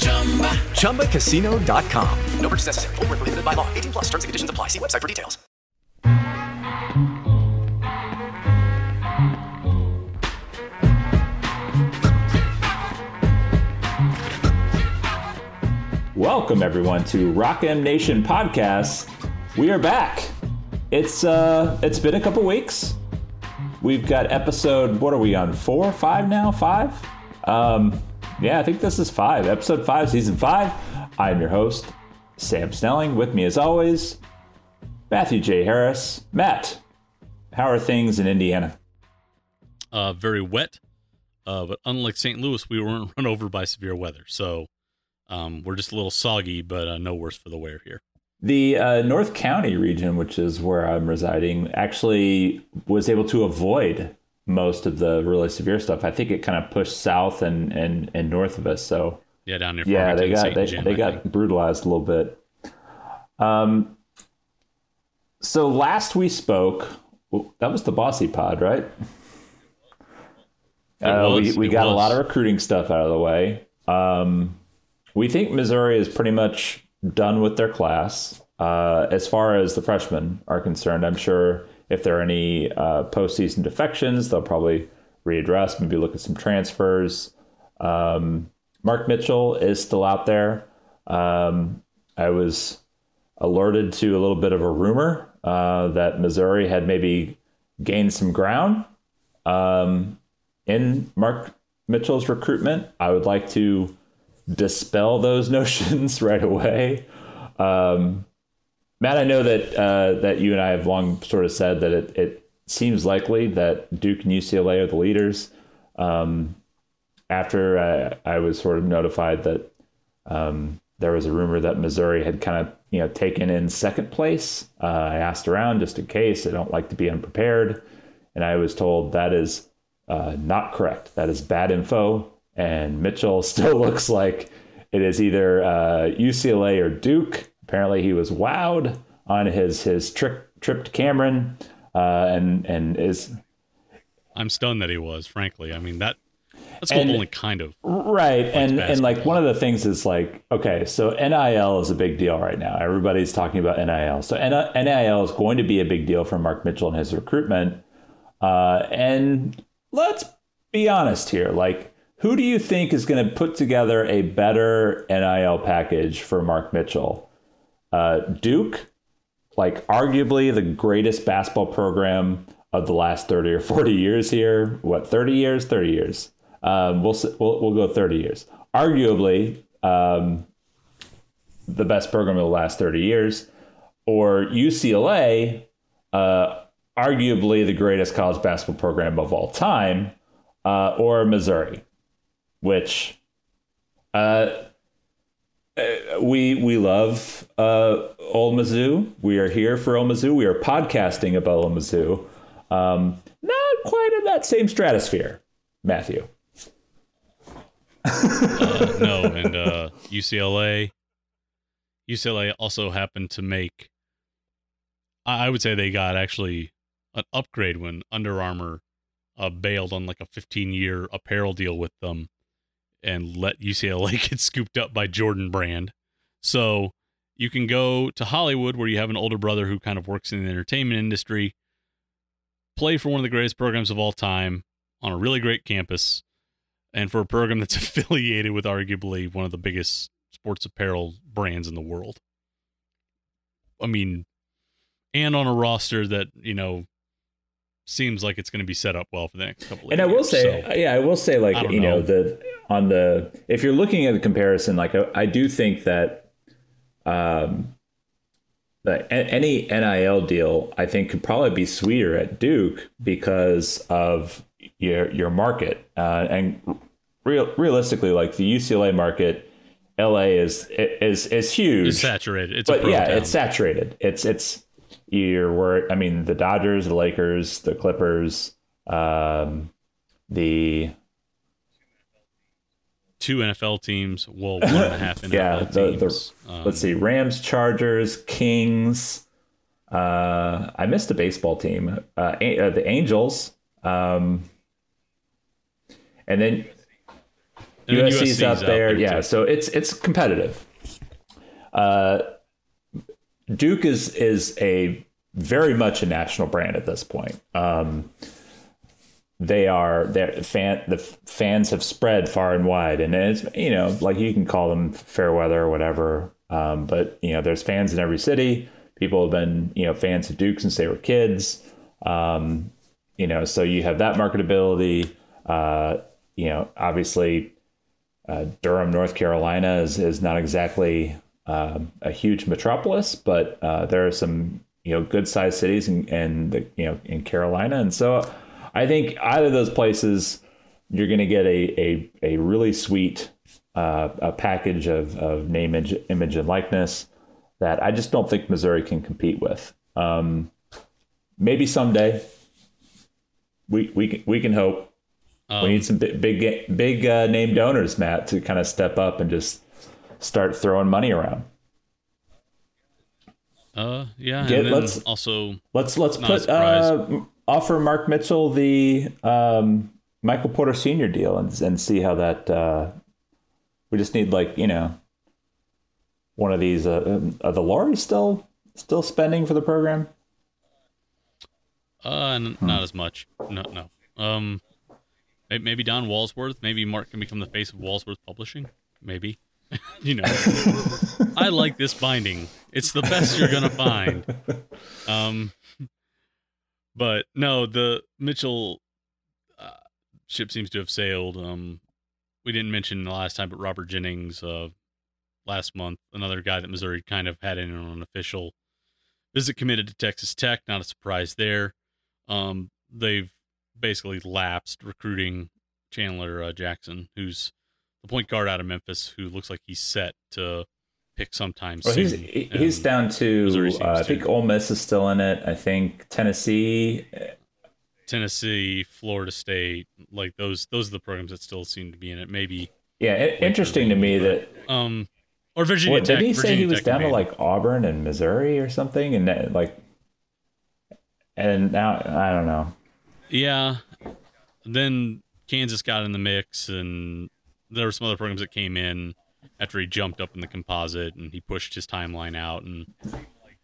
ChumbaCasino.com. No purchase necessary. Full prohibited by law. 18 plus terms and conditions apply. See website for details. Welcome, everyone, to Rock M Nation Podcast. We are back. It's uh, it's been a couple weeks. We've got episode. What are we on? Four, five now? Five? Um, yeah, I think this is five. Episode five, season five. I'm your host, Sam Snelling. With me, as always, Matthew J. Harris. Matt, how are things in Indiana? Uh, very wet. Uh, but unlike St. Louis, we weren't run over by severe weather, so um, we're just a little soggy, but uh, no worse for the wear here. The uh, North County region, which is where I'm residing, actually was able to avoid most of the really severe stuff. I think it kind of pushed south and and, and north of us. So yeah, down near yeah, they got they, Jim, they got brutalized a little bit. Um. So last we spoke, that was the Bossy Pod, right? Uh, we was, we got a lot of recruiting stuff out of the way. Um, we think Missouri is pretty much done with their class. Uh, as far as the freshmen are concerned, I'm sure if there are any uh, postseason defections, they'll probably readdress, maybe look at some transfers. Um, Mark Mitchell is still out there. Um, I was alerted to a little bit of a rumor uh, that Missouri had maybe gained some ground um, in Mark Mitchell's recruitment. I would like to dispel those notions right away. Um, Matt, I know that uh, that you and I have long sort of said that it, it seems likely that Duke and UCLA are the leaders. Um, after I, I was sort of notified that um, there was a rumor that Missouri had kind of you know taken in second place, uh, I asked around just in case. I don't like to be unprepared, and I was told that is uh, not correct. That is bad info, and Mitchell still looks like it is either uh, UCLA or Duke. Apparently, he was wowed on his his trick, tripped Cameron, uh, and and is I'm stunned that he was. Frankly, I mean that that's And- only kind of. right. And and like one of the things is like okay, so NIL is a big deal right now. Everybody's talking about NIL. So NIL is going to be a big deal for Mark Mitchell and his recruitment. Uh, and let's be honest here, like. Who do you think is going to put together a better NIL package for Mark Mitchell? Uh, Duke, like arguably the greatest basketball program of the last 30 or 40 years here. What, 30 years? 30 years. Um, we'll, we'll, we'll go 30 years. Arguably, um, the best program of the last 30 years, or UCLA, uh, arguably the greatest college basketball program of all time, uh, or Missouri, which uh, we we love uh, Ole Mizzou. We are here for Ole Mizzou. We are podcasting about Ole Mizzou. Um, not quite in that same stratosphere, Matthew. uh, no, and uh, UCLA. UCLA also happened to make. I would say they got actually an upgrade when Under Armour uh, bailed on like a 15 year apparel deal with them and let UCLA get scooped up by Jordan Brand. So you can go to Hollywood where you have an older brother who kind of works in the entertainment industry, play for one of the greatest programs of all time on a really great campus, and for a program that's affiliated with arguably one of the biggest sports apparel brands in the world. I mean, and on a roster that, you know, seems like it's going to be set up well for the next couple of and years. And I will say, So, yeah, I will say, like you know, know. the on the if you're looking at the comparison, like I, I do think that um, a- any NIL deal I think could probably be sweeter at Duke because of your your market uh, and real realistically, like the UCLA market, LA is is is huge. it's saturated. It's but yeah, town. it's saturated. It's it's you're where I mean the Dodgers, the Lakers, the Clippers, um, the two NFL teams. Well, one and a half NFL yeah the, teams. the Um, let's see Rams, Chargers, Kings. Uh, I missed a baseball team. Uh, A- uh, the Angels. Um, and then and then USC's, USC's up out there. there, yeah, so it's it's competitive. Uh, Duke is is a very much a national brand at this point. Um, they are their fan the fans have spread far and wide, and it's you know like you can call them fair weather or whatever, um, but you know there's fans in every city. People have been you know fans of Duke since they were kids. Um, you know, so you have that marketability. Uh, you know, obviously, uh, Durham, North Carolina is is not exactly um, a huge metropolis, but uh, there are some you know good sized cities in the you know in Carolina, and so I think either of those places you're going to get a a, a really sweet uh, a package of, of name, image, image, and likeness that I just don't think Missouri can compete with. Um, maybe someday. We we can, we can hope. Um, we need some big big, big uh, name donors, Matt, to kind of step up and just start throwing money around. Uh, yeah, Get- let's- also Let's let's put uh, offer Mark Mitchell the um, Michael Porter Senior deal and and see how that. Uh, we just need like you know one of these. Uh, um, are the Lauries still still spending for the program? Uh, n- Hmm. not as much. No, no. Um, maybe Don Walsworth. Maybe Mark can become the face of Walsworth Publishing. Maybe. you know, I like this binding. It's the best you're gonna find. Um, but no, the Mitchell uh, ship seems to have sailed. Um, we didn't mention the last time, but Robert Jennings, uh, last month, another guy that Missouri kind of had in on an official visit committed to Texas Tech. Not a surprise there. Um, they've basically lapsed recruiting Chandler uh, Jackson, who's the point guard out of Memphis, who looks like he's set to pick sometime Well, he's he's down to. Uh, I think Ole Miss is still in it. I think Tennessee. Tennessee, Florida State, like those those are the programs that still seem to be in it. Maybe Yeah, it, interesting to me that. um or Virginia What, Tech. did he say Virginia he was Tech down to like Auburn and Missouri or something? And that, like, and now I don't know. Yeah. Then Kansas got in the mix, and there were some other programs that came in after he jumped up in the composite and he pushed his timeline out, and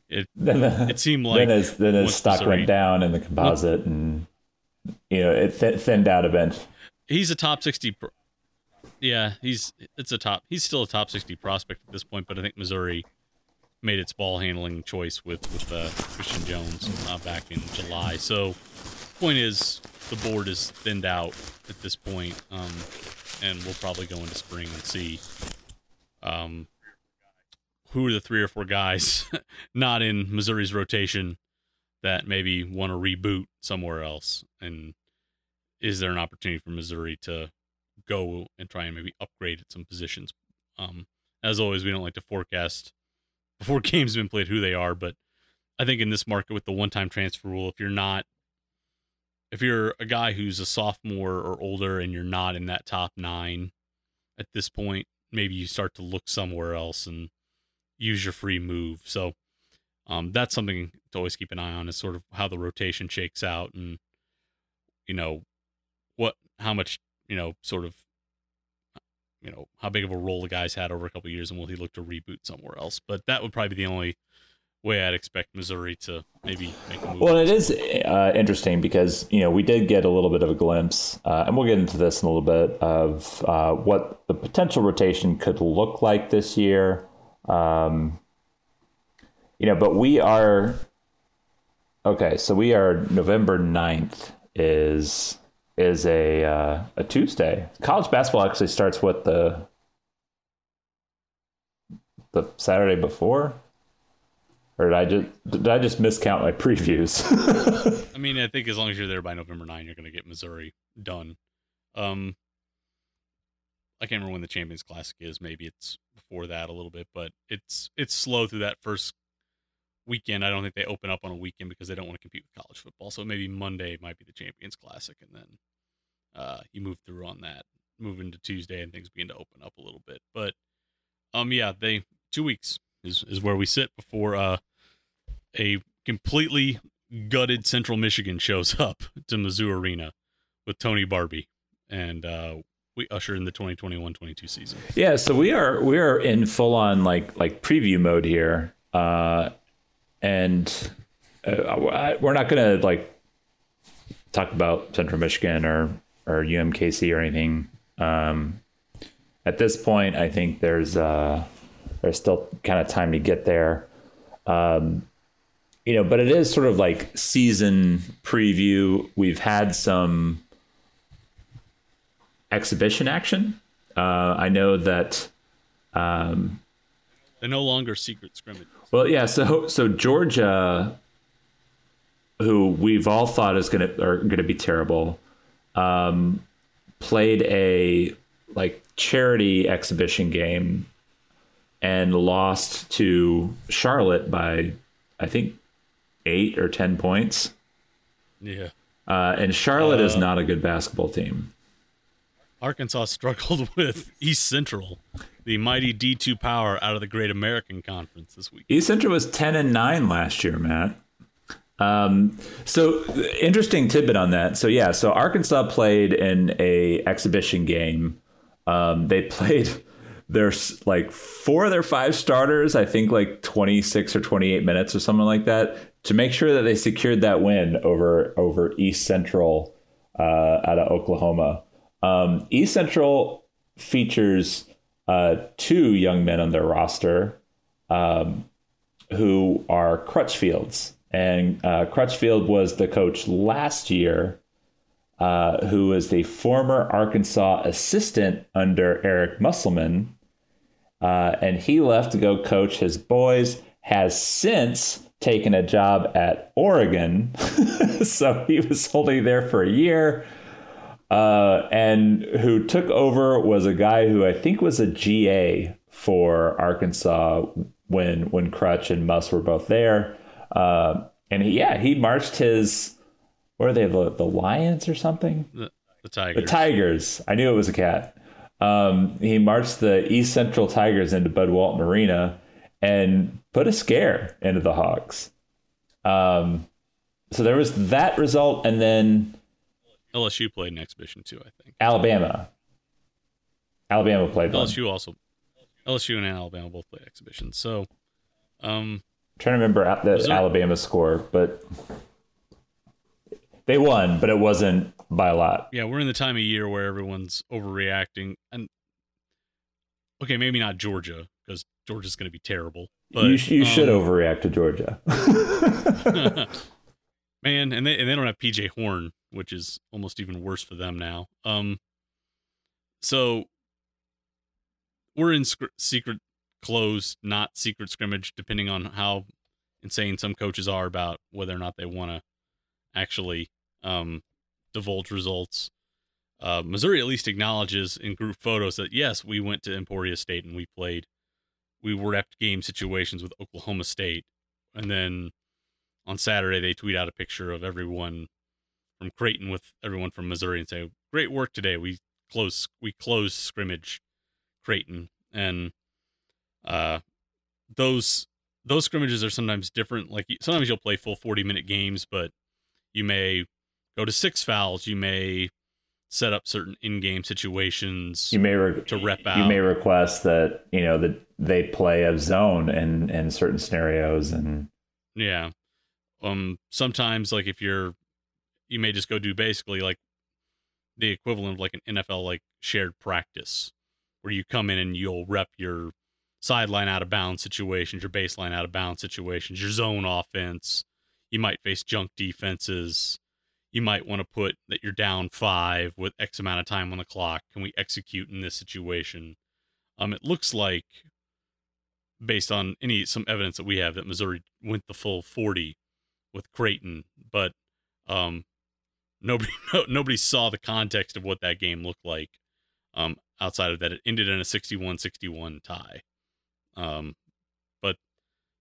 it Then the, it seemed like then his then his stock Missouri- went down in the composite, and you know it th- thinned out a bit. he's a top 60 pro- yeah he's it's a top he's still a top 60 prospect at this point but i think missouri made its ball handling choice with with uh, christian jones uh, back in july so point is the board is thinned out at this point um, and we'll probably go into spring and see um, who are the three or four guys not in Missouri's rotation that maybe want to reboot somewhere else? And is there an opportunity for Missouri to go and try and maybe upgrade at some positions? Um, as always, we don't like to forecast before games have been played who they are, but I think in this market with the one-time transfer rule, if you're not, if you're a guy who's a sophomore or older and you're not in that top nine at this point, maybe you start to look somewhere else and use your free move. So um, that's something to always keep an eye on is sort of how the rotation shakes out and you know what how much you know sort of you know how big of a role the guys had over a couple years and will he look to reboot somewhere else but that would probably be the only way i'd expect missouri to maybe make a move. Well it is uh, interesting because you know we did get a little bit of a glimpse uh, and we'll get into this in a little bit of uh, what the potential rotation could look like this year. Um, you know but we are okay so we are november 9th is is a uh, a Tuesday. College basketball actually starts what the the Saturday before, or did I just did I just miscount my previews? I mean, I think as long as you're there by November 9, you're going to get Missouri done. Um, I can't remember when the Champions Classic is. Maybe it's before that a little bit, but it's it's slow through that first weekend. I don't think they open up on a weekend because they don't want to compete with college football. So maybe Monday might be the Champions Classic, and then uh, you move through on that, move into Tuesday, and things begin to open up a little bit. But um, yeah, they two weeks is is where we sit before uh a completely gutted Central Michigan shows up to Mizzou Arena with Tony Barbee, and uh, we usher in the 2021-22 season. Yeah, so we are we are in full on like like preview mode here. Uh, and uh, we're not to like talk about Central Michigan or or UMKC or anything. Um, at this point, I think there's uh, there's still kind of time to get there. Um, you know, but it is sort of like season preview. We've had some exhibition action. Uh, I know that um, they're no longer secret scrimmage. Well, yeah. So so Georgia, who we've all thought is gonna are gonna be terrible, um, played a like charity exhibition game and lost to Charlotte by I think eight or ten points. Yeah. Uh, and Charlotte uh, is not a good basketball team. Arkansas struggled with East Central the mighty D2 power out of the Great American Conference this week. East Central was 10 and 9 last year, Matt. Um, so interesting tidbit on that. So yeah, so Arkansas played in a exhibition game. Um, they played their like four of their five starters, I think like 26 or 28 minutes or something like that, to make sure that they secured that win over over East Central uh, out of Oklahoma. Um, East Central features uh, two young men on their roster um, who are Crutchfields. And uh, Crutchfield was the coach last year, uh, who was the former Arkansas assistant under Eric Musselman. Uh, and he left to go coach his boys, has since taken a job at Oregon. so he was only there for a year uh, and who took over was a guy who I think was a GA for Arkansas when when Crutch and Muss were both there. Uh, and he, yeah, he marched his what are they the, the Lions or something? The, the Tigers. The Tigers. I knew it was a cat. Um, he marched the East Central Tigers into Bud Walton Arena and put a scare into the Hawks. Um, so there was that result, and then LSU played an exhibition too, I think. Alabama. Alabama played LSU one. also. LSU and Alabama both played exhibitions. So, um, I'm trying to remember the. Alabama score, but they won, but it wasn't by a lot. Yeah, we're in the time of year where everyone's overreacting, and okay, maybe not Georgia because Georgia's going to be terrible. But you, you um, should overreact to Georgia, man. And they and they don't have PJ Horn, which is almost even worse for them now. Um, so we're in sc- secret closed, not secret scrimmage, depending on how insane some coaches are about whether or not they want to actually um, divulge results. Uh, Missouri at least acknowledges in group photos that yes, we went to Emporia State and we played, we repped game situations with Oklahoma State, and then on Saturday they tweet out a picture of everyone from Creighton with everyone from Missouri and say, "Great work today. We close we closed scrimmage Creighton." And uh, those those scrimmages are sometimes different. Like sometimes you'll play full 40 minute games, but you may go to six fouls. You may set up certain in-game situations. You may re- to rep out. You may request that you know that they play a zone in in certain scenarios, and yeah. Um. Sometimes, like if you're, you may just go do basically like the equivalent of like an NFL like shared practice, where you come in and you'll rep your sideline out of bounds situations, your baseline out of bounds situations, your zone offense. You might face junk defenses. You might want to put that you're down five with X amount of time on the clock. Can we execute in this situation? Um, it looks like, based on any some evidence that we have, that Missouri went the full 40 with Creighton, but um, nobody no, nobody saw the context of what that game looked like. Um, outside of that, it ended in a 61-61 tie. Um, but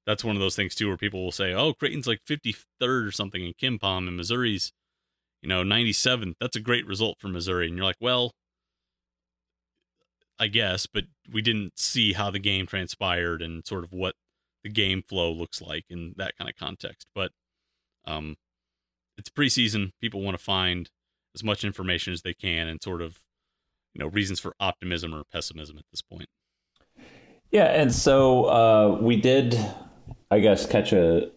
that's one of those things too, where people will say, "Oh, Creighton's like 53rd or something in KenPom, and Missouri's, you know, 97th. That's a great result for Missouri." And you're like, "Well, I guess, but we didn't see how the game transpired and sort of what the game flow looks like in that kind of context." But um, it's preseason. People want to find as much information as they can and sort of, you know, reasons for optimism or pessimism at this point. Yeah, and so uh, we did, I guess, catch a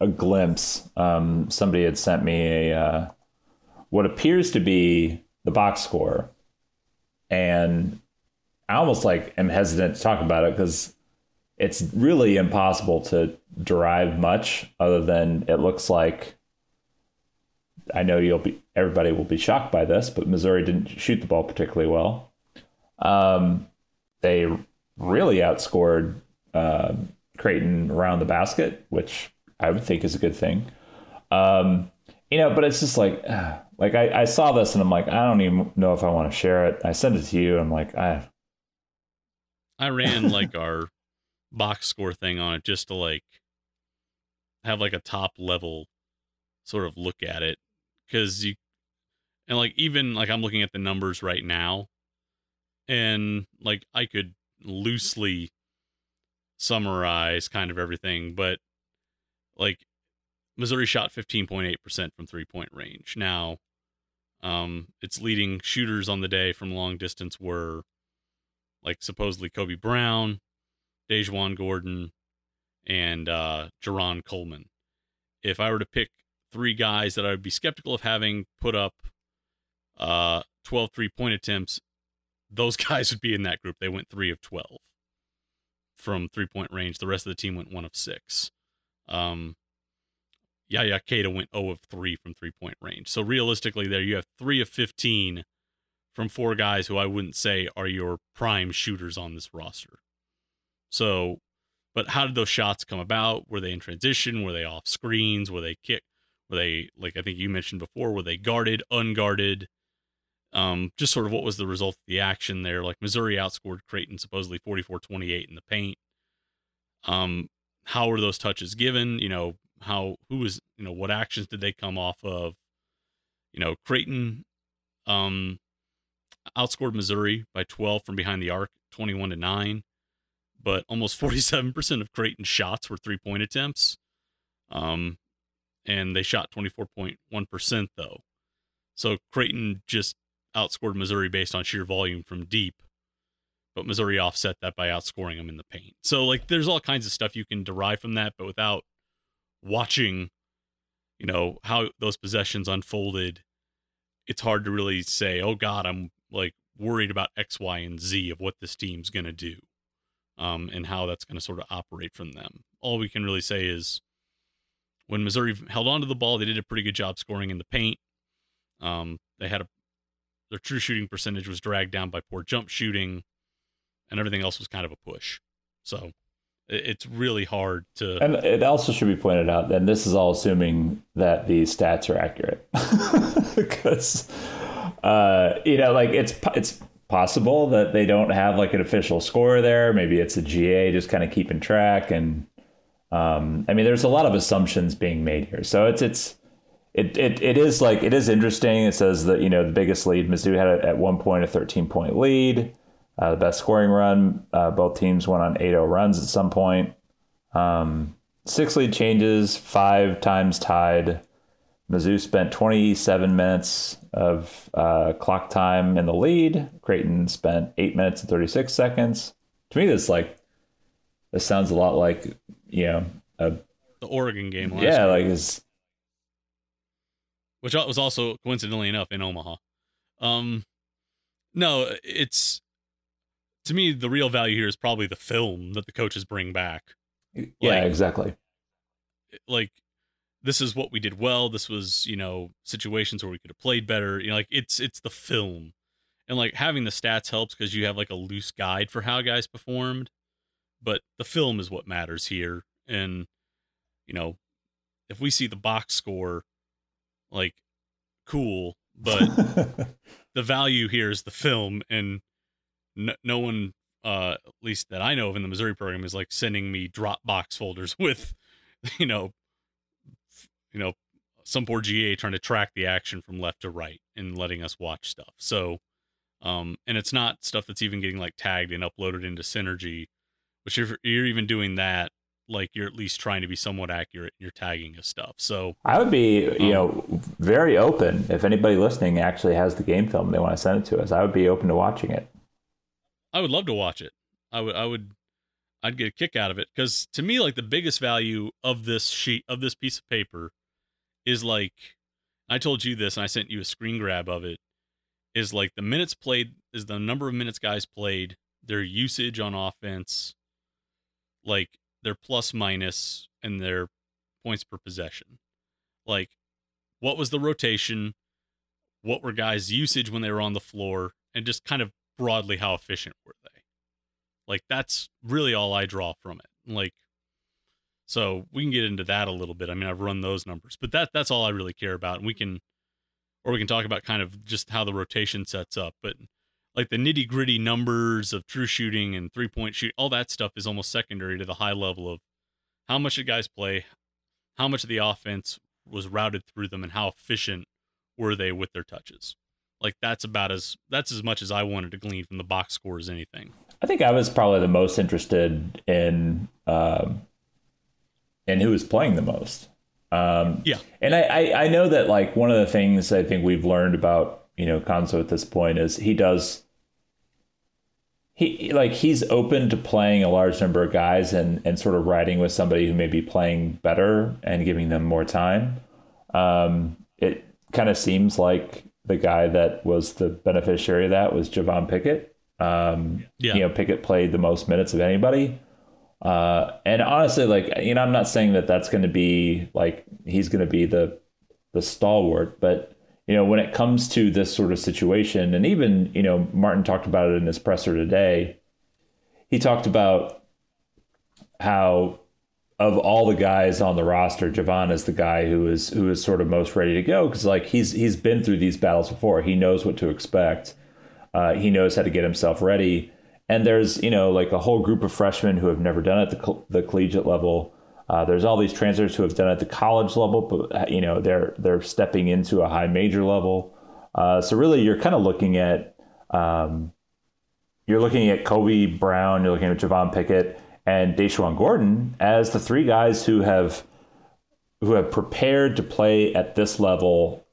a glimpse. Um, somebody had sent me a uh, what appears to be the box score, and I almost like am hesitant to talk about it because it's really impossible to derive much other than it looks like. I know you'll be everybody will be shocked by this, but Missouri didn't shoot the ball particularly well. Um, they really outscored uh, Creighton around the basket, which I would think is a good thing. Um, you know, but it's just like, uh, like I, I saw this and I'm like, I don't even know if I want to share it. I sent it to you. I'm like, I, I ran like our box score thing on it just to like have like a top level sort of look at it because you and like even like I'm looking at the numbers right now and like I could loosely summarize kind of everything, but like Missouri shot 15.8% from three point range. Now, um, its leading shooters on the day from long distance were like supposedly Kobe Brown, DaJuan Gordon, and uh, Jarron Coleman. If I were to pick three guys that I would be skeptical of having put up uh, 12 three point attempts those guys would be in that group. They went three of 12 from three point range. The rest of the team went one of six. Um, Yaya Keita went 0 of 3 from three point range. So realistically, there you have 3 of 15 from four guys who I wouldn't say are your prime shooters on this roster. So, but how did those shots come about? Were they in transition? Were they off screens? Were they kick? Were they, like I think you mentioned before, were they guarded, unguarded? Um, just sort of what was the result of the action there? Like Missouri outscored Creighton supposedly 44-28 in the paint. Um, how were those touches given? You know, how who was you know what actions did they come off of? You know, Creighton um outscored Missouri by 12 from behind the arc, 21 to 9, but almost 47% of Creighton's shots were three-point attempts. Um and they shot 24.1% though. So Creighton just outscored Missouri based on sheer volume from deep, but Missouri offset that by outscoring them in the paint. So like there's all kinds of stuff you can derive from that, but without watching, you know, how those possessions unfolded, it's hard to really say, "Oh god, I'm like worried about X, Y, and Z of what this team's going to do." Um, and how that's going to sort of operate from them. All we can really say is when Missouri held on to the ball, they did a pretty good job scoring in the paint. Um, they had a their true shooting percentage was dragged down by poor jump shooting, and everything else was kind of a push. So it's really hard to. And it also should be pointed out that this is all assuming that the stats are accurate, because uh, you know, like it's it's possible that they don't have like an official score there. Maybe it's a GA just kind of keeping track, and um, I mean, there's a lot of assumptions being made here. So it's it's it, it, it is like it is interesting. It says that you know the biggest lead Mizzou had at one point a 13 point lead, uh, the best scoring run. Uh, both teams went on 8-0 runs at some point. Um, six lead changes, five times tied. Mizzou spent 27 minutes of uh, clock time in the lead. Creighton spent eight minutes and 36 seconds. To me, this like this sounds a lot like you know a the Oregon game last yeah year, like it's which was also coincidentally enough in Omaha. Um, no, it's to me the real value here is probably the film that the coaches bring back. yeah exactly. Like this is what we did well. This was you know situations where we could have played better. You know, like it's it's the film, and like having the stats helps because you have like a loose guide for how guys performed, but the film is what matters here. And you know, if we see the box score, like cool, but the value here is the film and no, no one uh at least that i know of in the missouri program is like sending me dropbox folders with you know you know some poor ga trying to track the action from left to right and letting us watch stuff so um and it's not stuff that's even getting like tagged and uploaded into synergy which if you're even doing that like you're at least trying to be somewhat accurate in your tagging of stuff so I would be, you Um, know, very open if anybody listening actually has the game film and they want to send it to us. I would be open to watching it. I would love to watch it. I would I would I'd get a kick out of it cuz to me like the biggest value of this sheet of this piece of paper is like I told you this and I sent you a screen grab of it is like the minutes played is the number of minutes guys played, their usage on offense, like their plus minus and their points per possession. Like what was the rotation? What were guys' usage when they were on the floor? And just kind of broadly how efficient were they? Like that's really all i draw from it. Like so we can get into that a little bit. I mean i've run those numbers but that that's all i really care about and we can or we can talk about kind of just how the rotation sets up but like the nitty gritty numbers of true shooting and three point shoot all that stuff is almost secondary to the high level of how much did guys play how much of the offense was routed through them and how efficient were they with their touches like that's about as that's as much as I wanted to glean from the box score as anything. I think I was probably the most interested in um, in who was playing the most. Um, Yeah. and I, I I know that like one of the things I think we've learned about you know Cuonzo at this point is he does he like he's open to playing a large number of guys and and sort of riding with somebody who may be playing better and giving them more time. Um, it kind of seems like the guy that was the beneficiary of that was Javon Pickett. Um, Yeah. You know, Pickett played the most minutes of anybody. Uh, and honestly, like you know, I'm not saying that that's going to be like he's going to be the the stalwart, but you know, when it comes to this sort of situation, and even you know, Martin talked about it in his presser today. He talked about how of all the guys on the roster, Javon is the guy who is who is sort of most ready to go because like he's he's been through these battles before. He knows what to expect. Uh, he knows how to get himself ready. And there's you know like a whole group of freshmen who have never done it at the, col- the collegiate level. Uh, there's all these transfers who have done it at the college level, but uh, you know they're they're stepping into a high major level. Uh, so really, you're kind of looking at um, you're looking at Kobe Brown, you're looking at Javon Pickett and DaJuan Gordon as the three guys who have who have prepared to play at this level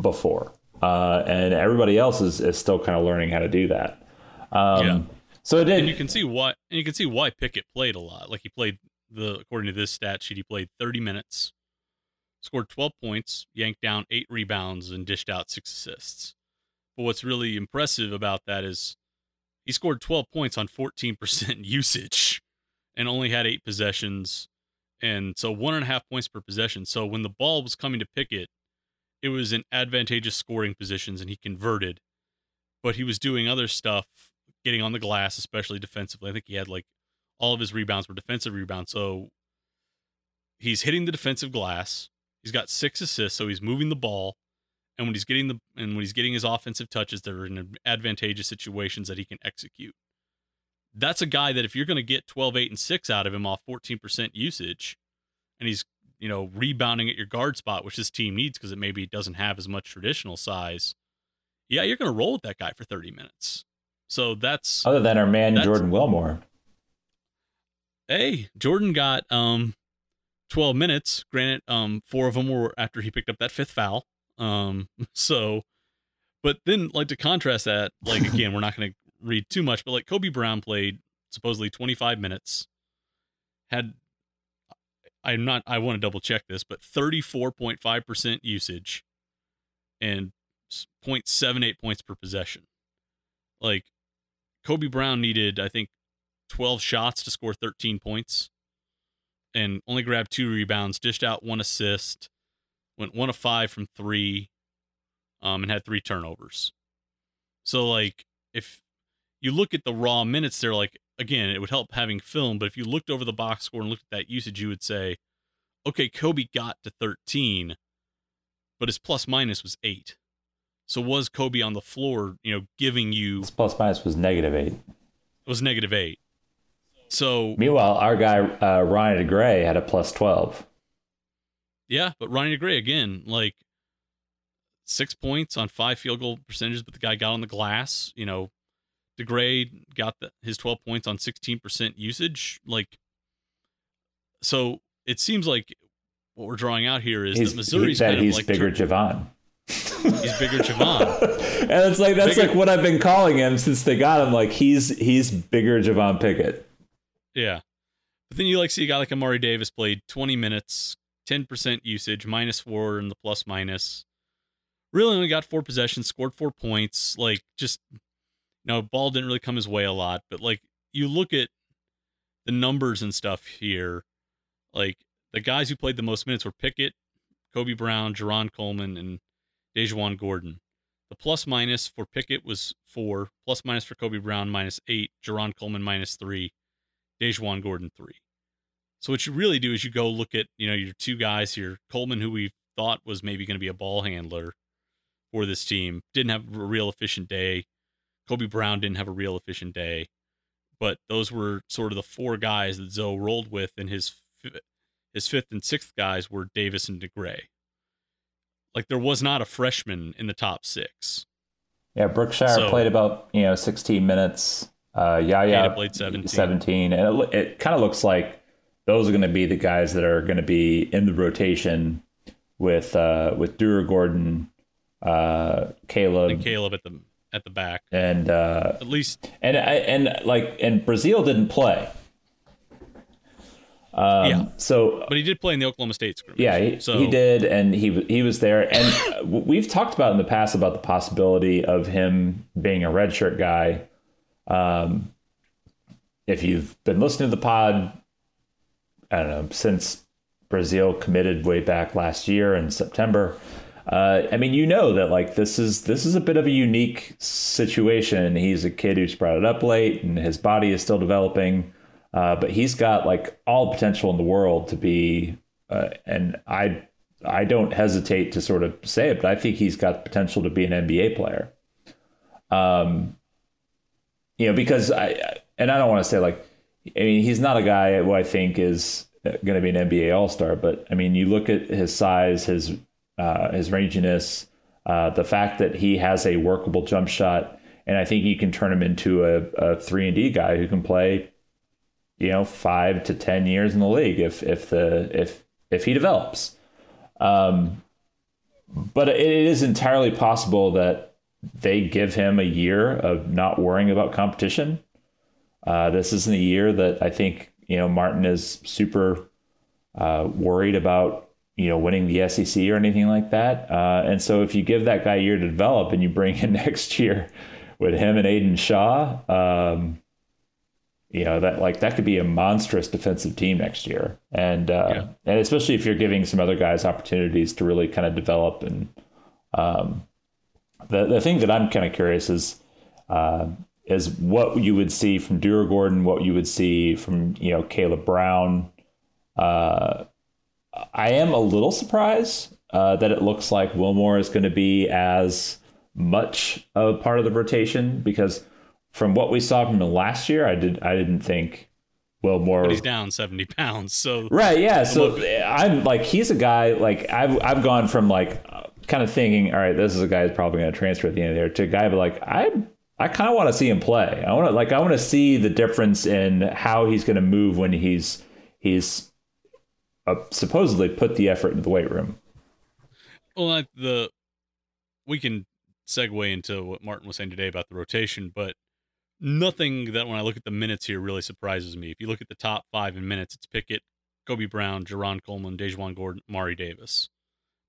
before, uh, and everybody else is, is still kind of learning how to do that. Um, Yeah. So it And did. you can see why and you can see why Pickett played a lot. Like he played the according to this stat sheet, he played 30 minutes, scored 12 points, yanked down eight rebounds, and dished out six assists. But what's really impressive about that is he scored 12 points on 14% usage and only had eight possessions. And so one and a half points per possession. So when the ball was coming to Pickett, it was in advantageous scoring positions and he converted. But he was doing other stuff, getting on the glass, especially defensively. I think he had like All of his rebounds were defensive rebounds. So he's hitting the defensive glass. He's got six assists, so he's moving the ball. And when he's getting the and when he's getting his offensive touches, they're in advantageous situations that he can execute. That's a guy that if you're going to get 12, 8, and 6 out of him off 14% usage, and he's you know rebounding at your guard spot, which this team needs because it maybe doesn't have as much traditional size. Yeah, you're going to roll with that guy for 30 minutes. So that's other than our man Jordan Wilmore. Hey, Jordan got um 12 minutes. Granted, um, four of them were after he picked up that fifth foul. Um, so, but then like to contrast that, like again, we're not going to read too much, but like Kobe Brown played supposedly 25 minutes, had I'm not I want to double check this, but 34.5% usage and 0.78 points per possession. Like Kobe Brown needed, I think, 12 shots to score 13 points and only grabbed two rebounds, dished out one assist, went one of five from three, um, and had three turnovers. So, like, if you look at the raw minutes there, like, again, it would help having film, but if you looked over the box score and looked at that usage, you would say, okay, Kobe got to 13, but his plus minus was eight. So was Kobe on the floor, you know, giving you his plus minus was negative eight. It was negative eight. So meanwhile, our guy uh, Ronnie DeGray had a plus twelve. Yeah, but Ronnie DeGray again, like six points on five field goal percentages, but the guy got on the glass. You know, DeGray got the, his twelve points on sixteen percent usage. Like, so it seems like what we're drawing out here is he's, that Missouri's that kind he's of like bigger tur- Javon. he's bigger Javon. and it's like that's Bigger- like what I've been calling him since they got him. Like he's he's bigger Javon Pickett. Yeah. But then you like see a guy like Amari Davis played 20 minutes, 10% usage, minus four in the plus minus. Really only got four possessions, scored four points. Like just know, ball didn't really come his way a lot. But like you look at the numbers and stuff here, like the guys who played the most minutes were Pickett, Kobe Brown, Jarron Coleman, and DaJuan Gordon. The plus minus for Pickett was four, plus minus for Kobe Brown minus eight, Jarron Coleman minus three, DaJuan Gordon three. So what you really do is you go look at you know your two guys here, Coleman, who we thought was maybe going to be a ball handler for this team, didn't have a real efficient day. Kobe Brown didn't have a real efficient day, but those were sort of the four guys that Zoe rolled with, and his his fifth and sixth guys were Davis and DeGray. Like there was not a freshman in the top six. Yeah, Brookshire So- played about you know 16 minutes. Uh, Yaya Keita played 17. 17. and it, it kind of looks like those are going to be the guys that are going to be in the rotation with uh, with Durugordon, uh, Kaleb, And Kaleb at the at the back, and uh, at least and I and like and Brazile didn't play. Um, Yeah. So but he did play in the Oklahoma State scrimmage. yeah, he, so he did, and he he was there. And we've talked about in the past about the possibility of him being a redshirt guy. Um, if you've been listening to the pod, I don't know since Brazile committed way back last year in September. Uh, I mean, you know that like this is this is a bit of a unique situation. He's a kid who's brought it up late, and his body is still developing. Uh, but he's got like all potential in the world to be, uh, and I I don't hesitate to sort of say it, but I think he's got the potential to be an NBA player. Um, you know, because I and I don't want to say like, I mean, he's not a guy who I think is going to be an NBA All Star, but I mean, you look at his size, his uh, his ranginess, uh, the fact that he has a workable jump shot, and I think you can turn him into a, a three and D guy who can play, you know, five to ten years in the league if if the if if he develops. Um, but it is entirely possible that they give him a year of not worrying about competition. Uh, this isn't a year that I think you know Martin is super uh, worried about you know winning the SEC or anything like that. Uh, and so if you give that guy a year to develop and you bring in next year with him and Aidan Shaw, um, you know that like that could be a monstrous defensive team next year. And uh, Yeah. and especially if you're giving some other guys opportunities to really kind of develop and um, the the thing that I'm kind of curious is uh, is what you would see from Durugordon, what you would see from you know Kaleb Brown. Uh, I am a little surprised uh, that it looks like Wilmore is going to be as much a part of the rotation because from what we saw from him last year, I did I didn't think Wilmore. But he's down seventy pounds, so right, yeah. So I'm like he's a guy like I've I've gone from like kind of thinking, all right, this is a guy who's probably going to transfer at the end of the year to a guy, but like I I kind of want to see him play. I want to like I want to see the difference in how he's going to move when he's he's uh, supposedly put the effort into the weight room. Well, the we can segue into what Martin was saying today about the rotation, but nothing that when I look at the minutes here really surprises me. If you look at the top five in minutes, it's Pickett, Kobe Brown, Jarron Coleman, DaJuan Gordon, Mari Davis.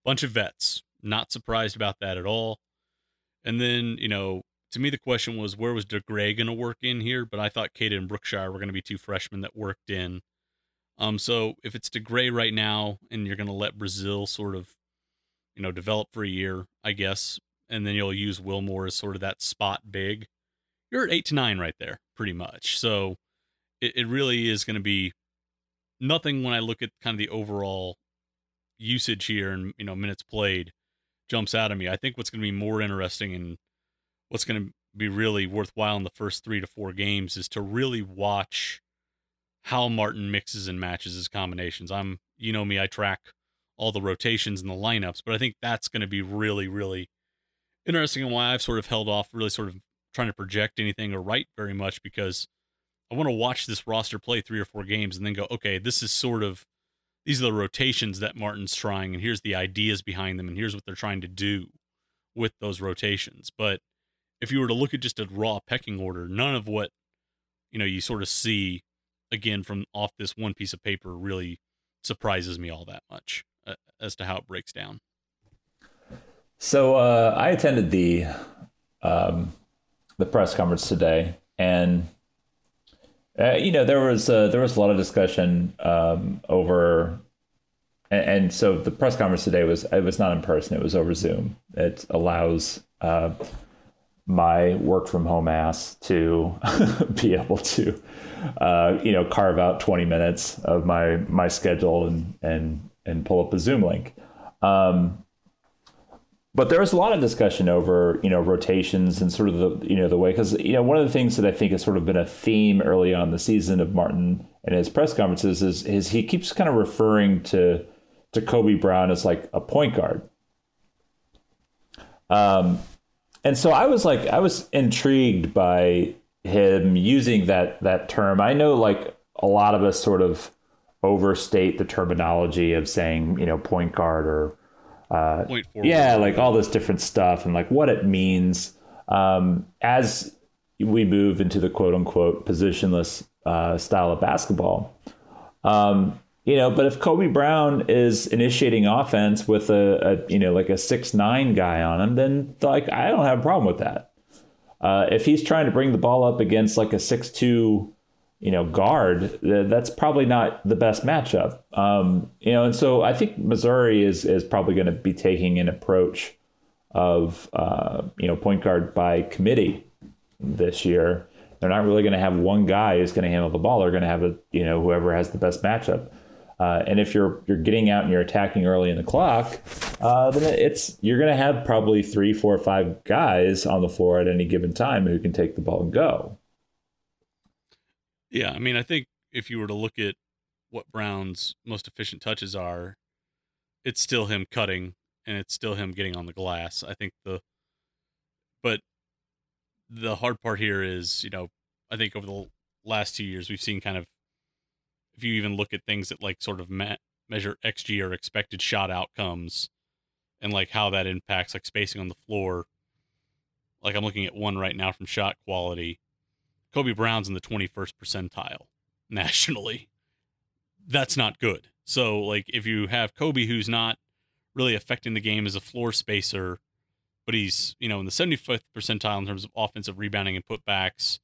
Bunch of vets. Not surprised about that at all. And then, you know, to me the question was where was DeGray going to work in here? But I thought Caden and Brookshire were going to be two freshmen that worked in. Um, so if it's DeGray right now and you're going to let Brazile sort of, you know, develop for a year, I guess, and then you'll use Wilmore as sort of that spot big, you're at eight to nine right there, pretty much. So it, it really is going to be nothing when I look at kind of the overall usage here and, you know, minutes played jumps out at me. I think what's going to be more interesting and what's going to be really worthwhile in the first three to four games is to really watch how Martin mixes and matches his combinations. I'm, you know me, I track all the rotations and the lineups, but I think that's going to be really, really interesting and why I've sort of held off really sort of trying to project anything or write very much because I want to watch this roster play three or four games and then go, okay, this is sort of these are the rotations that Martin's trying, and here's the ideas behind them, and here's what they're trying to do with those rotations. But if you were to look at just a raw pecking order, none of what you know you sort of see again from off this one piece of paper really surprises me all that much uh, as to how it breaks down. So uh, I attended the um, the press conference today, and uh, you know, there was uh, there was a lot of discussion um, over, and, and, so the press conference today was it was not in person; it was over Zoom. It allows uh, my work from home ass to be able to, uh, you know, carve out twenty minutes of my my schedule and and and pull up a Zoom link. Um, but there was a lot of discussion over you know rotations and sort of the you know the way because you know one of the things that I think has sort of been a theme early on the season of Martin and his press conferences is is he keeps kind of referring to to Kobe Brown as like a point guard. Um, and so I was like I was intrigued by him using that that term. I know like a lot of us sort of overstate the terminology of saying you know point guard or uh, yeah, like all this different stuff and like what it means um, as we move into the quote unquote positionless uh, style of basketball. Um, you know, but if Kobe Brown is initiating offense with a, a, you know like a six nine guy on him, then like I don't have a problem with that. Uh, if he's trying to bring the ball up against like a six two you know, guard, that's probably not the best matchup. Um, you know, and so I think Missouri is is probably going to be taking an approach of uh, you know point guard by committee this year. They're not really going to have one guy who's going to handle the ball. They're going to have a you know whoever has the best matchup. Uh, and if you're you're getting out and you're attacking early in the clock, uh, then it's you're going to have probably three, four, five guys on the floor at any given time who can take the ball and go. Yeah, I mean, I think if you were to look at what Brown's most efficient touches are, it's still him cutting and it's still him getting on the glass. I think the but the hard part here is, you know, I think over the last 2 years we've seen kind of if you even look at things that like sort of me- measure xG or expected shot outcomes and like how that impacts like spacing on the floor. Like I'm looking at one right now from shot quality Kobe Brown's in the 21st percentile nationally. That's not good. So, like, if you have Kobe who's not really affecting the game as a floor spacer, but he's, you know, in the 75th percentile in terms of offensive rebounding and putbacks,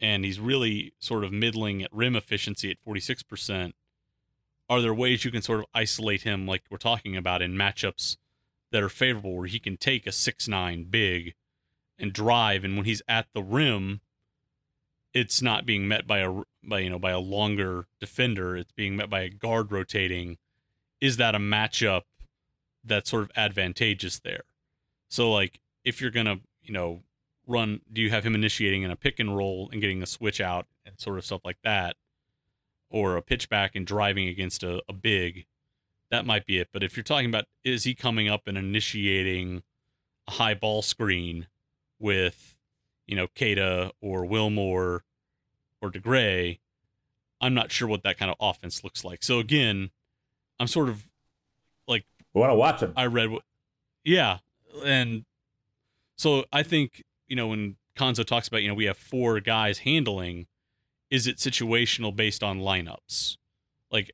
and he's really sort of middling at rim efficiency at 46%, are there ways you can sort of isolate him, like we're talking about, in matchups that are favorable where he can take a six nine big and drive? And when he's at the rim, it's not being met by a by you know by a longer defender. It's being met by a guard rotating. Is that a matchup that's sort of advantageous there? So like if you're gonna you know run, do you have him initiating in a pick and roll and getting a switch out and sort of stuff like that, or a pitch back and driving against a, a big? That might be it. But if you're talking about is he coming up and initiating a high ball screen with you know Keita or Wilmore or DeGray, I'm not sure what that kind of offense looks like. So again, I'm sort of like We want to watch him. I read what, yeah, and so I think you know when Cuonzo talks about you know we have four guys handling, is it situational based on lineups? Like,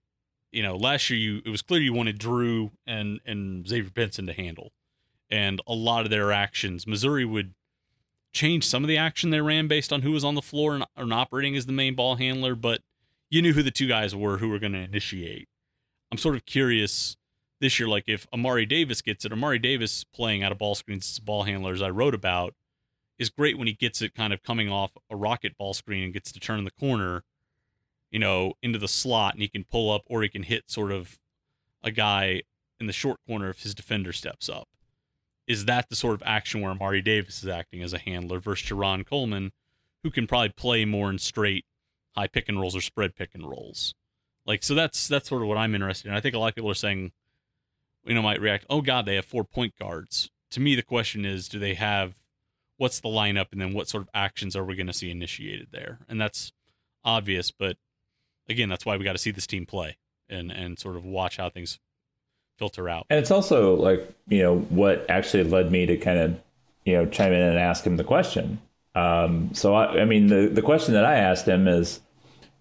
you know, last year you it was clear you wanted Drew and and Xavier Pinson to handle, and a lot of their actions, Missouri would change some of the action they ran based on who was on the floor and, and operating as the main ball handler, but you knew who the two guys were who were going to initiate. I'm sort of curious this year, like if Amari Davis gets it, Amari Davis playing out of ball screens ball handlers I wrote about, is great when he gets it kind of coming off a rocket ball screen and gets to turn the corner, you know, into the slot and he can pull up or he can hit sort of a guy in the short corner if his defender steps up. Is that the sort of action where Amari Davis is acting as a handler versus Jarron Coleman, who can probably play more in straight high pick and rolls or spread pick and rolls? Like so that's that's sort of what I'm interested in. I think a lot of people are saying, you know, might react, oh God, they have four point guards. To me, the question is, do they have what's the lineup and then what sort of actions are we going to see initiated there? And that's obvious, but again, that's why we got to see this team play and and sort of watch how things filter out. And it's also like, you know, what actually led me to kind of, you know, chime in and ask him the question. Um, so, I, I mean, the, the question that I asked him is,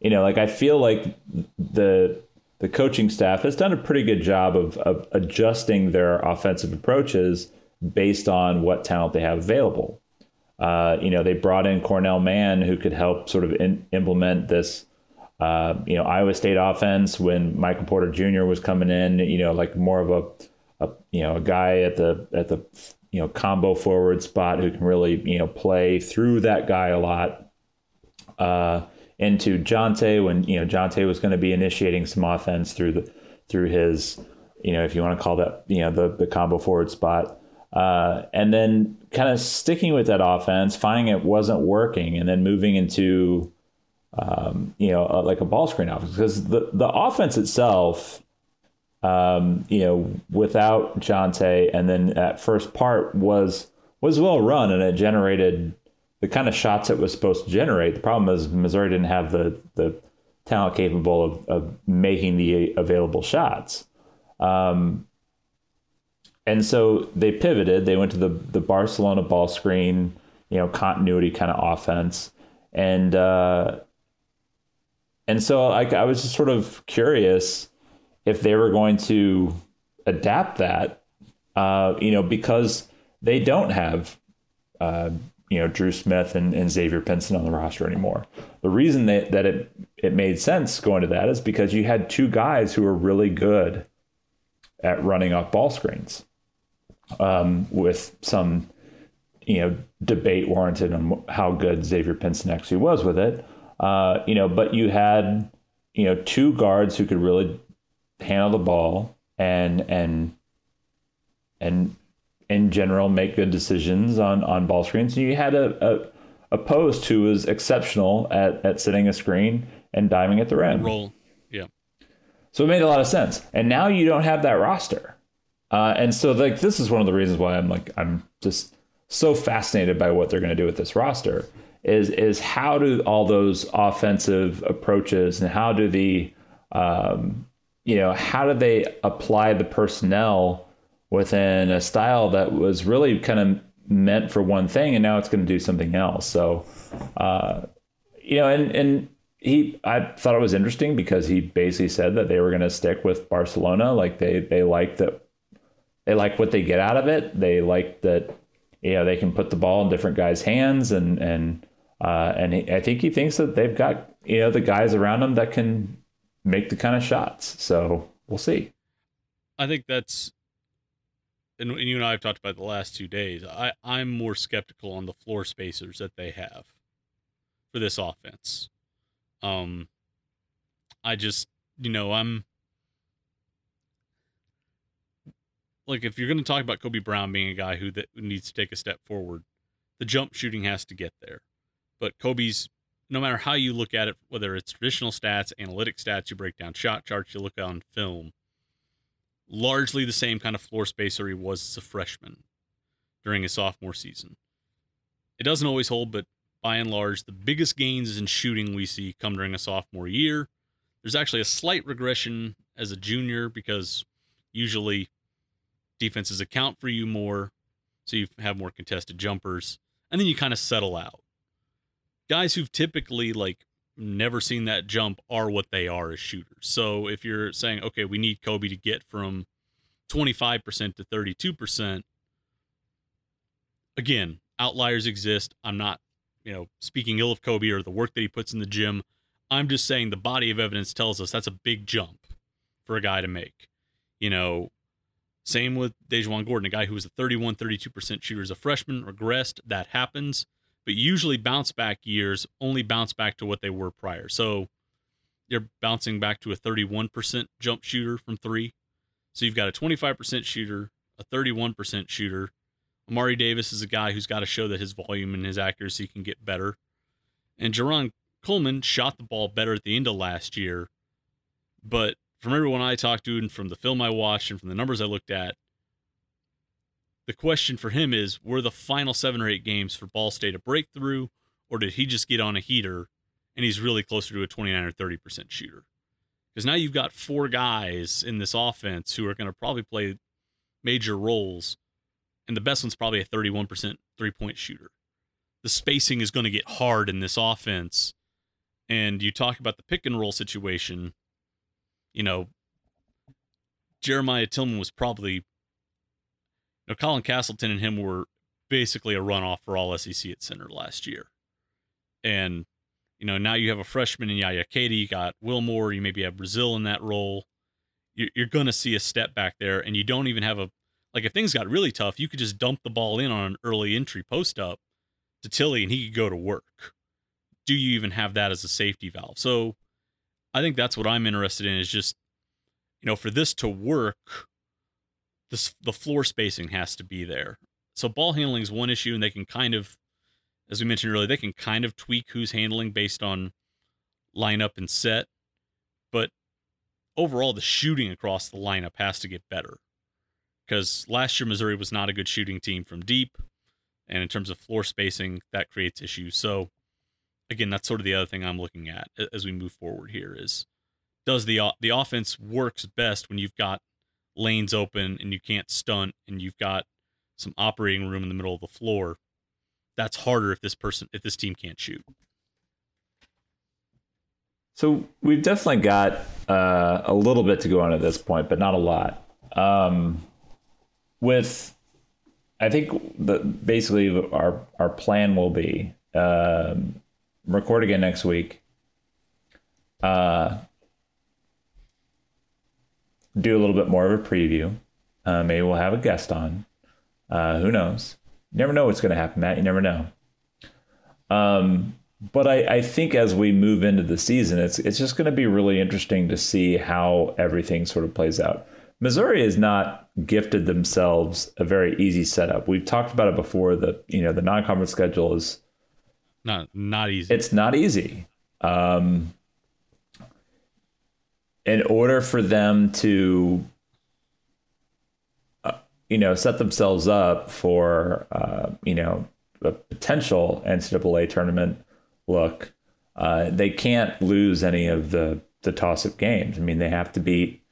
you know, like I feel like the the coaching staff has done a pretty good job of, of adjusting their offensive approaches based on what talent they have available. Uh, you know, they brought in Cornell Mann, who could help sort of in, implement this uh, you know, Iowa State offense when Michael Porter Jr. was coming in, you know, like more of a, a you know, a guy at the at the you know combo forward spot who can really you know play through that guy a lot. Uh, into Jontay when you know Jontay was going to be initiating some offense through the through his you know if you want to call that you know the the combo forward spot. Uh, and then kind of sticking with that offense, finding it wasn't working, and then moving into um, you know, like a ball screen offense because the, the offense itself, um, you know, without Jontay and then that first part was was well run and it generated the kind of shots it was supposed to generate. The problem is Missouri didn't have the the talent capable of, of making the available shots. Um, and so they pivoted. They went to the the Barcelona ball screen, you know, continuity kind of offense, and uh, and so like I was just sort of curious if they were going to adapt that, uh, you know, because they don't have, uh, you know, Drew Smith and, and Xavier Pinson on the roster anymore. The reason that, that it, it made sense going to that is because you had two guys who were really good at running off ball screens um, with some, you know, debate warranted on how good Xavier Pinson actually was with it. Uh, you know, but you had you know two guards who could really handle the ball and and and in general make good decisions on on ball screens. And you had a, a, a post who was exceptional at at setting a screen and diving at the rim. Roll, yeah. So it made a lot of sense. And now you don't have that roster. Uh, and so like this is one of the reasons why I'm like I'm just so fascinated by what they're going to do with this roster is is how do all those offensive approaches and how do the um, you know how do they apply the personnel within a style that was really kind of meant for one thing and now it's going to do something else? So uh, you know and and he I thought it was interesting because he basically said that they were going to stick with Barcelona. Like they they like that they like what they get out of it they like that you know they can put the ball in different guys hands and and uh, and he, I think he thinks that they've got you know the guys around him that can make the kind of shots. So we'll see. I think that's, and you and I have talked about the last two days. I I'm more skeptical on the floor spacers that they have. for this offense. Um, I just, you know, I'm like, if you're going to talk about Kobe Brown being a guy who that needs to take a step forward, the jump shooting has to get there. But Kobe's, no matter how you look at it, whether it's traditional stats, analytic stats, you break down shot charts, you look on film, largely the same kind of floor spacer he was as a freshman during his sophomore season. It doesn't always hold, but by and large, the biggest gains in shooting we see come during a sophomore year. There's actually a slight regression as a junior because usually defenses account for you more, so you have more contested jumpers, and then you kind of settle out. Guys who've typically like never seen that jump are what they are as shooters. So if you're saying, okay, we need Kobe to get from 25% to 32%, again, outliers exist. I'm not, you know, speaking ill of Kobe or the work that he puts in the gym. I'm just saying the body of evidence tells us that's a big jump for a guy to make. You know, same with DaJuan Gordon, a guy who was a 31, 32% shooter as a freshman, regressed. That happens. But usually bounce back years only bounce back to what they were prior. So you're bouncing back to a 31% jump shooter from three. So you've got a 25% shooter, a 31% shooter, Amari Davis is a guy who's got to show that his volume and his accuracy can get better. And Jarron Coleman shot the ball better at the end of last year. But from everyone I talked to and from the film I watched and from the numbers I looked at, the question for him is were the final seven or eight games for Ball State a breakthrough, or did he just get on a heater and he's really closer to a 29 or 30% shooter? Because now you've got four guys in this offense who are going to probably play major roles and the best one's probably a 31% three point shooter. The spacing is going to get hard in this offense. And you talk about the pick and roll situation, you know, Jeremiah Tilmon was probably, you know, Colin Castleton and him were basically a runoff for all SEC at center last year. And, you know, now you have a freshman in Yaya Keita, you got Wilmore, you maybe have Brazile in that role. You're going to see a step back there, and you don't even have a like if things got really tough, you could just dump the ball in on an early entry post up to Tillie and he could go to work. Do you even have that as a safety valve? So I think that's what I'm interested in is just, you know, for this to work, this the floor spacing has to be there. So ball handling is one issue, and they can kind of, as we mentioned earlier, they can kind of tweak who's handling based on lineup and set. But overall, the shooting across the lineup has to get better because last year Missouri was not a good shooting team from deep, and in terms of floor spacing, that creates issues. So, again, that's sort of the other thing I'm looking at as we move forward here is does the the offense works best when you've got lanes open and you can't stunt and you've got some operating room in the middle of the floor. That's harder if this person if this team can't shoot. So we've definitely got uh, a little bit to go on at this point, but not a lot. Um, with I think the basically our our plan will be um, record again next week. Uh, do a little bit more of a preview. Uh, maybe we'll have a guest on. Uh, who knows? You never know what's going to happen, Matt. You never know. Um, but I, I think as we move into the season, it's it's just going to be really interesting to see how everything sort of plays out. Missouri has not gifted themselves a very easy setup. We've talked about it before. The you know the non-conference schedule is not not easy. It's not easy. Um, in order for them to, uh, you know, set themselves up for, uh, you know, a potential NCAA tournament look, uh, they can't lose any of the the toss-up games. I mean, they have to beat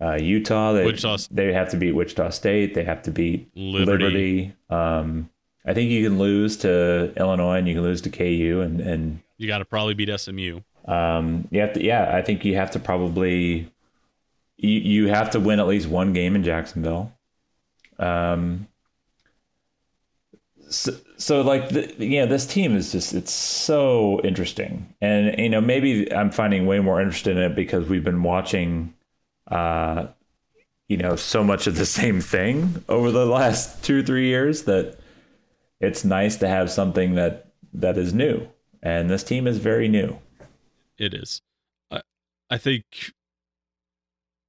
uh, Utah. They, Wichita. they have to beat Wichita State. They have to beat Liberty. Liberty. Um, I think you can lose to Illinois and you can lose to KU and and you got to probably beat SMU. Um, you have to, yeah, I think you have to probably you, you have to win at least one game in Jacksonville. Um, so, so like the, know this team is just it's so interesting and you know maybe i'm finding way more interested in it because we've been watching uh, you know, so much of the same thing over the last two three years that it's nice to have something that that is new and this team is very new. It is. I I think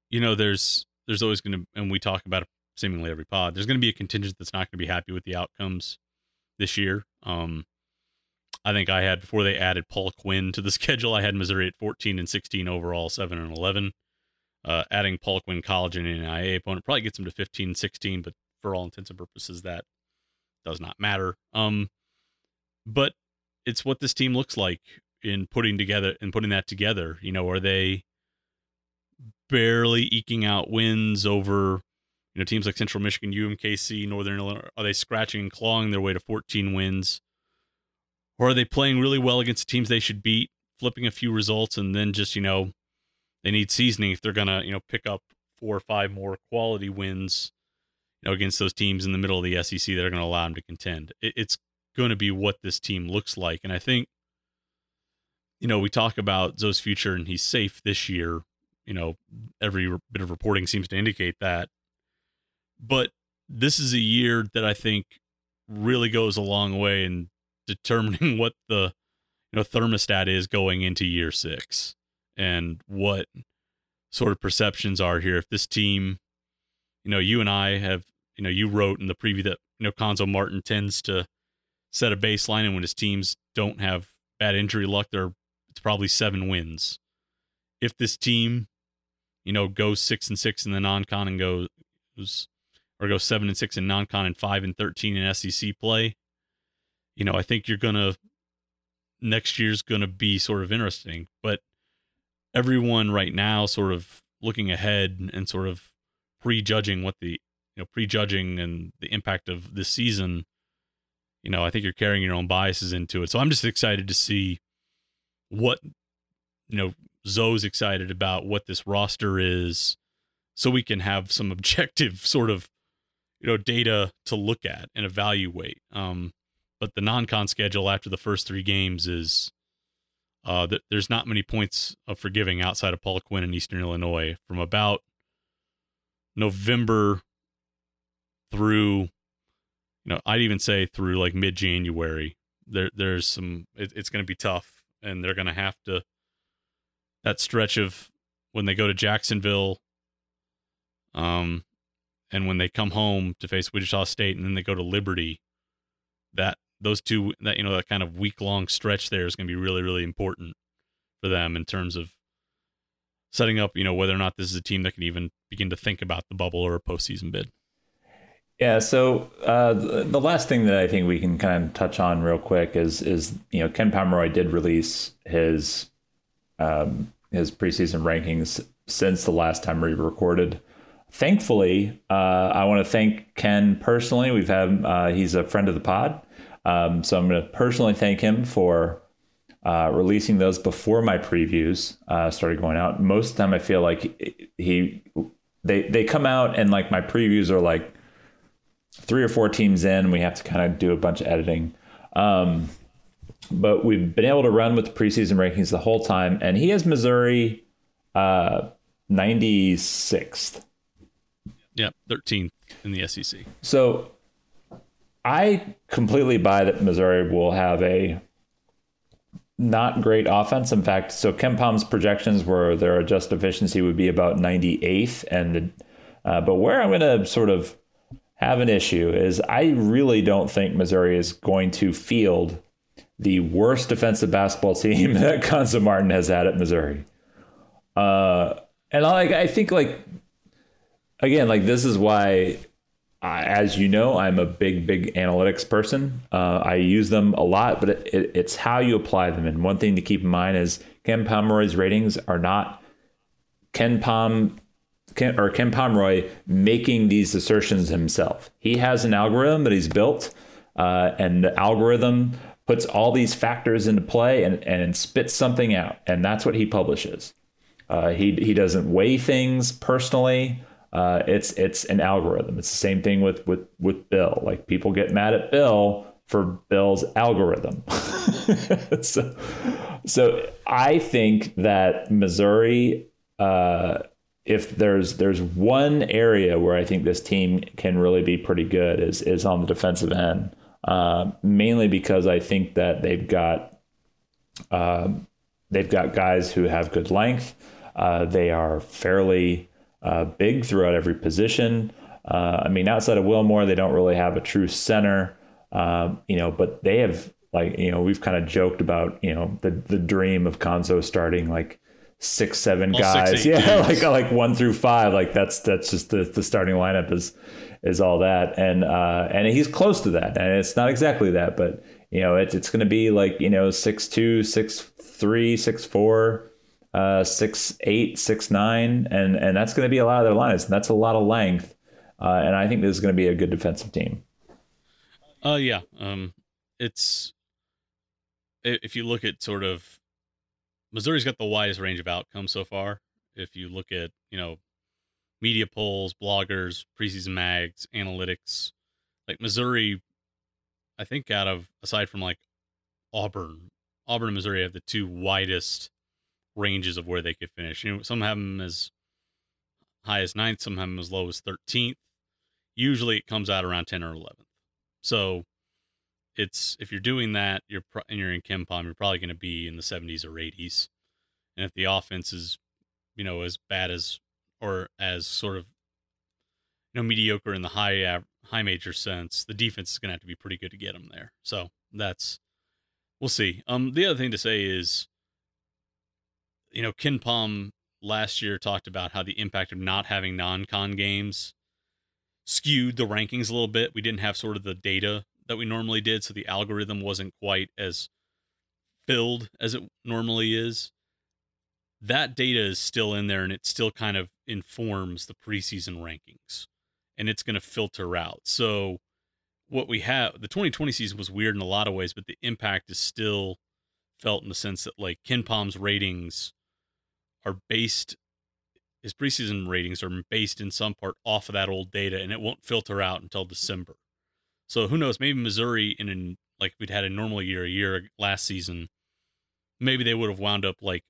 you know there's there's always going to and we talk about it seemingly every pod. There's going to be a contingent that's not going to be happy with the outcomes this year. Um, I think I had before they added Paul Quinn to the schedule. I had Missouri at 14 and 16 overall, seven and 11. Uh, adding Paul Quinn College and an NAIA opponent probably gets them to 15 16, but for all intents and purposes, that does not matter. Um, but it's what this team looks like in putting together and putting that together. You know, are they barely eking out wins over you know teams like Central Michigan, UMKC, Northern Illinois? Are they scratching and clawing their way to 14 wins, or are they playing really well against the teams they should beat, flipping a few results, and then just you know they need seasoning if they're gonna you know pick up four or five more quality wins you know against those teams in the middle of the SEC that are going to allow them to contend. It, it's going to be what this team looks like, and I think you know we talk about Zo's future and he's safe this year. You know every bit of reporting seems to indicate that. But this is a year that i think really goes a long way in determining what the you know thermostat is going into year 6 and what sort of perceptions are here. If this team you know you and i have you know you wrote in the preview that you know Cuonzo Martin tends to set a baseline and when his teams don't have bad injury luck they're it's probably 7 wins if this team you know, goes six and six in the non-con and goes or go seven and six in non-con and five and thirteen in SEC play. You know, I think you're gonna next year's gonna be sort of interesting, but everyone right now sort of looking ahead and sort of prejudging what the you know prejudging and the impact of this season you know i think you're carrying your own biases into it. So i'm just excited to see what you know zoe's excited about what this roster is so we can have some objective sort of you know data to look at and evaluate. Um but the non-con schedule after the first three games is uh th- there's not many points of forgiving outside of Paul Quinn in Eastern Illinois from about November through you know I'd even say through like mid-January there there's some it, it's going to be tough and they're going to have to that stretch of when they go to Jacksonville, um, and when they come home to face Wichita State, and then they go to Liberty. That those two, that you know, that kind of week long stretch there is going to be really, really important for them in terms of setting up, you know, whether or not this is a team that can even begin to think about the bubble or a postseason bid. Yeah. So uh, the last thing that I think we can kind of touch on real quick is is you know Ken Pomeroy did release his um, his preseason rankings since the last time we recorded. Thankfully, uh, I want to thank Ken personally. We've had uh, he's a friend of the pod, um, so I'm going to personally thank him for uh, releasing those before my previews uh, started going out. Most of the time, I feel like he they they come out and like my previews are like three or four teams in. We have to kind of do a bunch of editing. Um, but we've been able to run with the preseason rankings the whole time, and he has Missouri uh, 96th. Yeah, 13th in the SEC. So I completely buy that Missouri will have a not great offense. In fact, so KenPom's projections were their adjusted efficiency would be about 98th, and uh, but where I'm going to sort of have an issue is I really don't think Missouri is going to field the worst defensive basketball team that Cuonzo Martin has had at Missouri. Uh, and I, I think like again, like this is why, as you know, I'm a big, big analytics person. Uh, I use them a lot, but it, it, it's how you apply them. And one thing to keep in mind is Ken Pomeroy's ratings are not KenPom Ken, or Ken Pomeroy making these assertions himself. He has an algorithm that he's built, uh, and the algorithm puts all these factors into play and, and spits something out. And that's what he publishes. Uh, he, he doesn't weigh things personally. Uh, it's it's an algorithm. It's the same thing with, with, with Bill. Like people get mad at Bill for Bill's algorithm. so, so I think that Missouri, uh, if there's there's one area where I think this team can really be pretty good is is on the defensive end. Uh, mainly because I think that they've got Um, they've got guys who have good length. Uh, they are fairly uh, big throughout every position. Uh, I mean, outside of Wilmore, they don't really have a true center. Um, you know, but they have like you know we've kind of joked about you know the the dream of Cuonzo starting like six seven All guys six, yeah like like one through five like that's that's just the, the starting lineup is is all that and uh and he's close to that and it's not exactly that but you know it's it's going to be like you know six two six three six four uh six eight six nine and and that's going to be a lot of their lines and that's a lot of length uh, and I think this is going to be a good defensive team Uh, yeah. Um, it's if you look at sort of Missouri's got the widest range of outcomes so far. If you look at you know media polls, bloggers, preseason mags, analytics, like Missouri, I think out of aside from like Auburn, Auburn and Missouri have the two widest ranges of where they could finish. You know, some have them as high as ninth, some have them as low as thirteenth. Usually, it comes out around ten or eleventh. So it's if you're doing that, you're pro- and you're in KenPom, you're probably going to be in the 70s or 80s. And if the offense is, you know, as bad as or as sort of you know mediocre in the high av- high major sense, the defense is going to have to be pretty good to get them there. So that's we'll see. Um, the other thing to say is, you know, KenPom last year talked about how the impact of not having non-con games skewed the rankings a little bit. We didn't have sort of the data that we normally did, so the algorithm wasn't quite as filled as it normally is. That data is still in there and it still kind of informs the preseason rankings and it's going to filter out. So, what we have, the 2020 season was weird in a lot of ways, but the impact is still felt in the sense that, like, KenPom's ratings are based his preseason ratings are based in some part off of that old data and it won't filter out until December. So who knows, maybe Missouri in an like we'd had a normal year a year last season, maybe they would have wound up like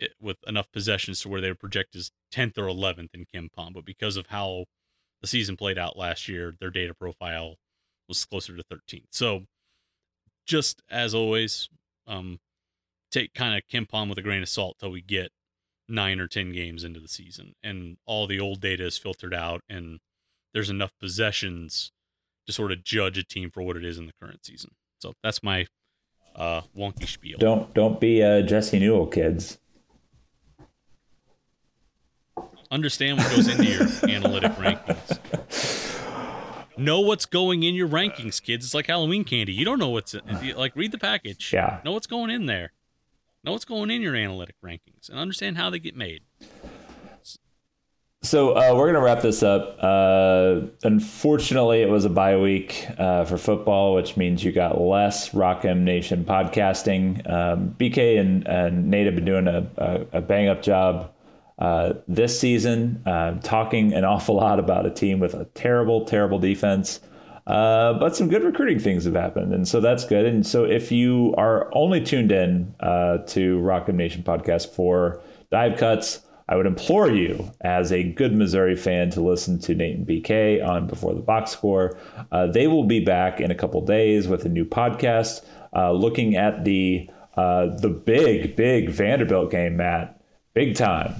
it, with enough possessions to where they would project as 10th or 11th in KenPom, but because of how the season played out last year, their data profile was closer to 13th. So just as always, um take kind of KenPom with a grain of salt till we get nine or ten games into the season. And all the old data is filtered out and there's enough possessions to sort of judge a team for what it is in the current season. So that's my uh wonky spiel. Don't don't be uh, Jesse Newell kids. Understand what goes into your analytic rankings. Know what's going in your rankings kids. It's like halloween candy. You don't know what's in, like read the package. Yeah. know what's going in there know what's going in your analytic rankings and understand how they get made So uh, we're gonna wrap this up. Uh, unfortunately, it was a bye week uh, for football, which means you got less Rock M Nation podcasting. Um, BK and, and Nate have been doing a, a, a bang up job uh, this season, uh, talking an awful lot about a team with a terrible, terrible defense. Uh, but some good recruiting things have happened, and so that's good. And so, if you are only tuned in uh, to Rock M Nation podcast for dive cuts, I would implore you, as a good Missouri fan, to listen to Nate and BK on Before the Box Score. Uh, they will be back in a couple days with a new podcast, uh, looking at the uh, the big, big Vanderbilt game, Matt, big time.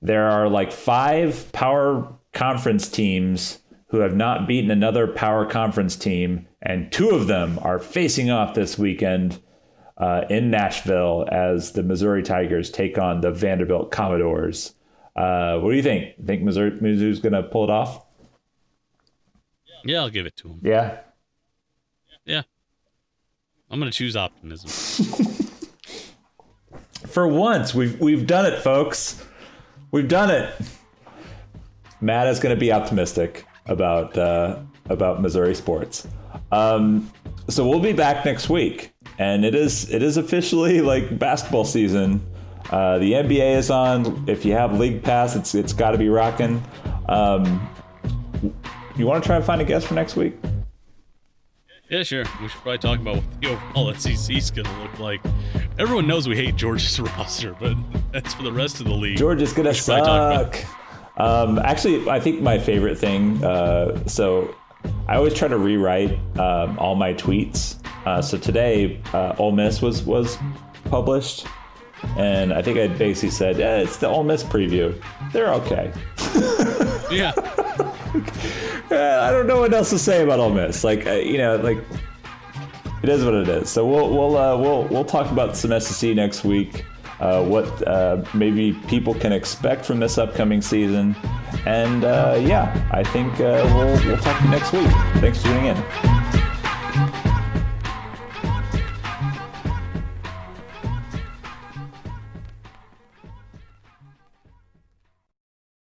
There are like five power conference teams who have not beaten another power conference team, and two of them are facing off this weekend uh, in Nashville as the Missouri Tigers take on the Vanderbilt Commodores. Uh, what do you think? Think Missouri Mizzou's going to pull it off? yeah i'll give it to them Yeah. yeah i'm gonna choose optimism For once, we've we've done it, folks. We've done it. Matt is going to be optimistic about uh, about Missouri sports. Um, so we'll be back next week, and it is it is officially like basketball season. Uh, the NBA is on. If you have League Pass, it's it's got to be rocking. Um, you want to try and find a guest for next week? Yeah, sure. We should probably talk about what the overall SEC is going to look like. Everyone knows we hate Georgia's roster, but that's for the rest of the league. Georgia's probably talk suck. Um, actually, I think my favorite thing. Uh, so, I always try to rewrite um, all my tweets Uh, so today, uh, Ole Miss was was published, and I think I basically said, yeah, it's the Ole Miss preview. They're okay. Yeah. I don't know what else to say about Ole Miss. Like uh, you know, like it is what it is. So we'll we'll uh, we'll we'll talk about some SEC next week. Uh, what uh, maybe people can expect from this upcoming season, and uh, yeah, I think uh, we'll we'll talk to you next week. Thanks for tuning in.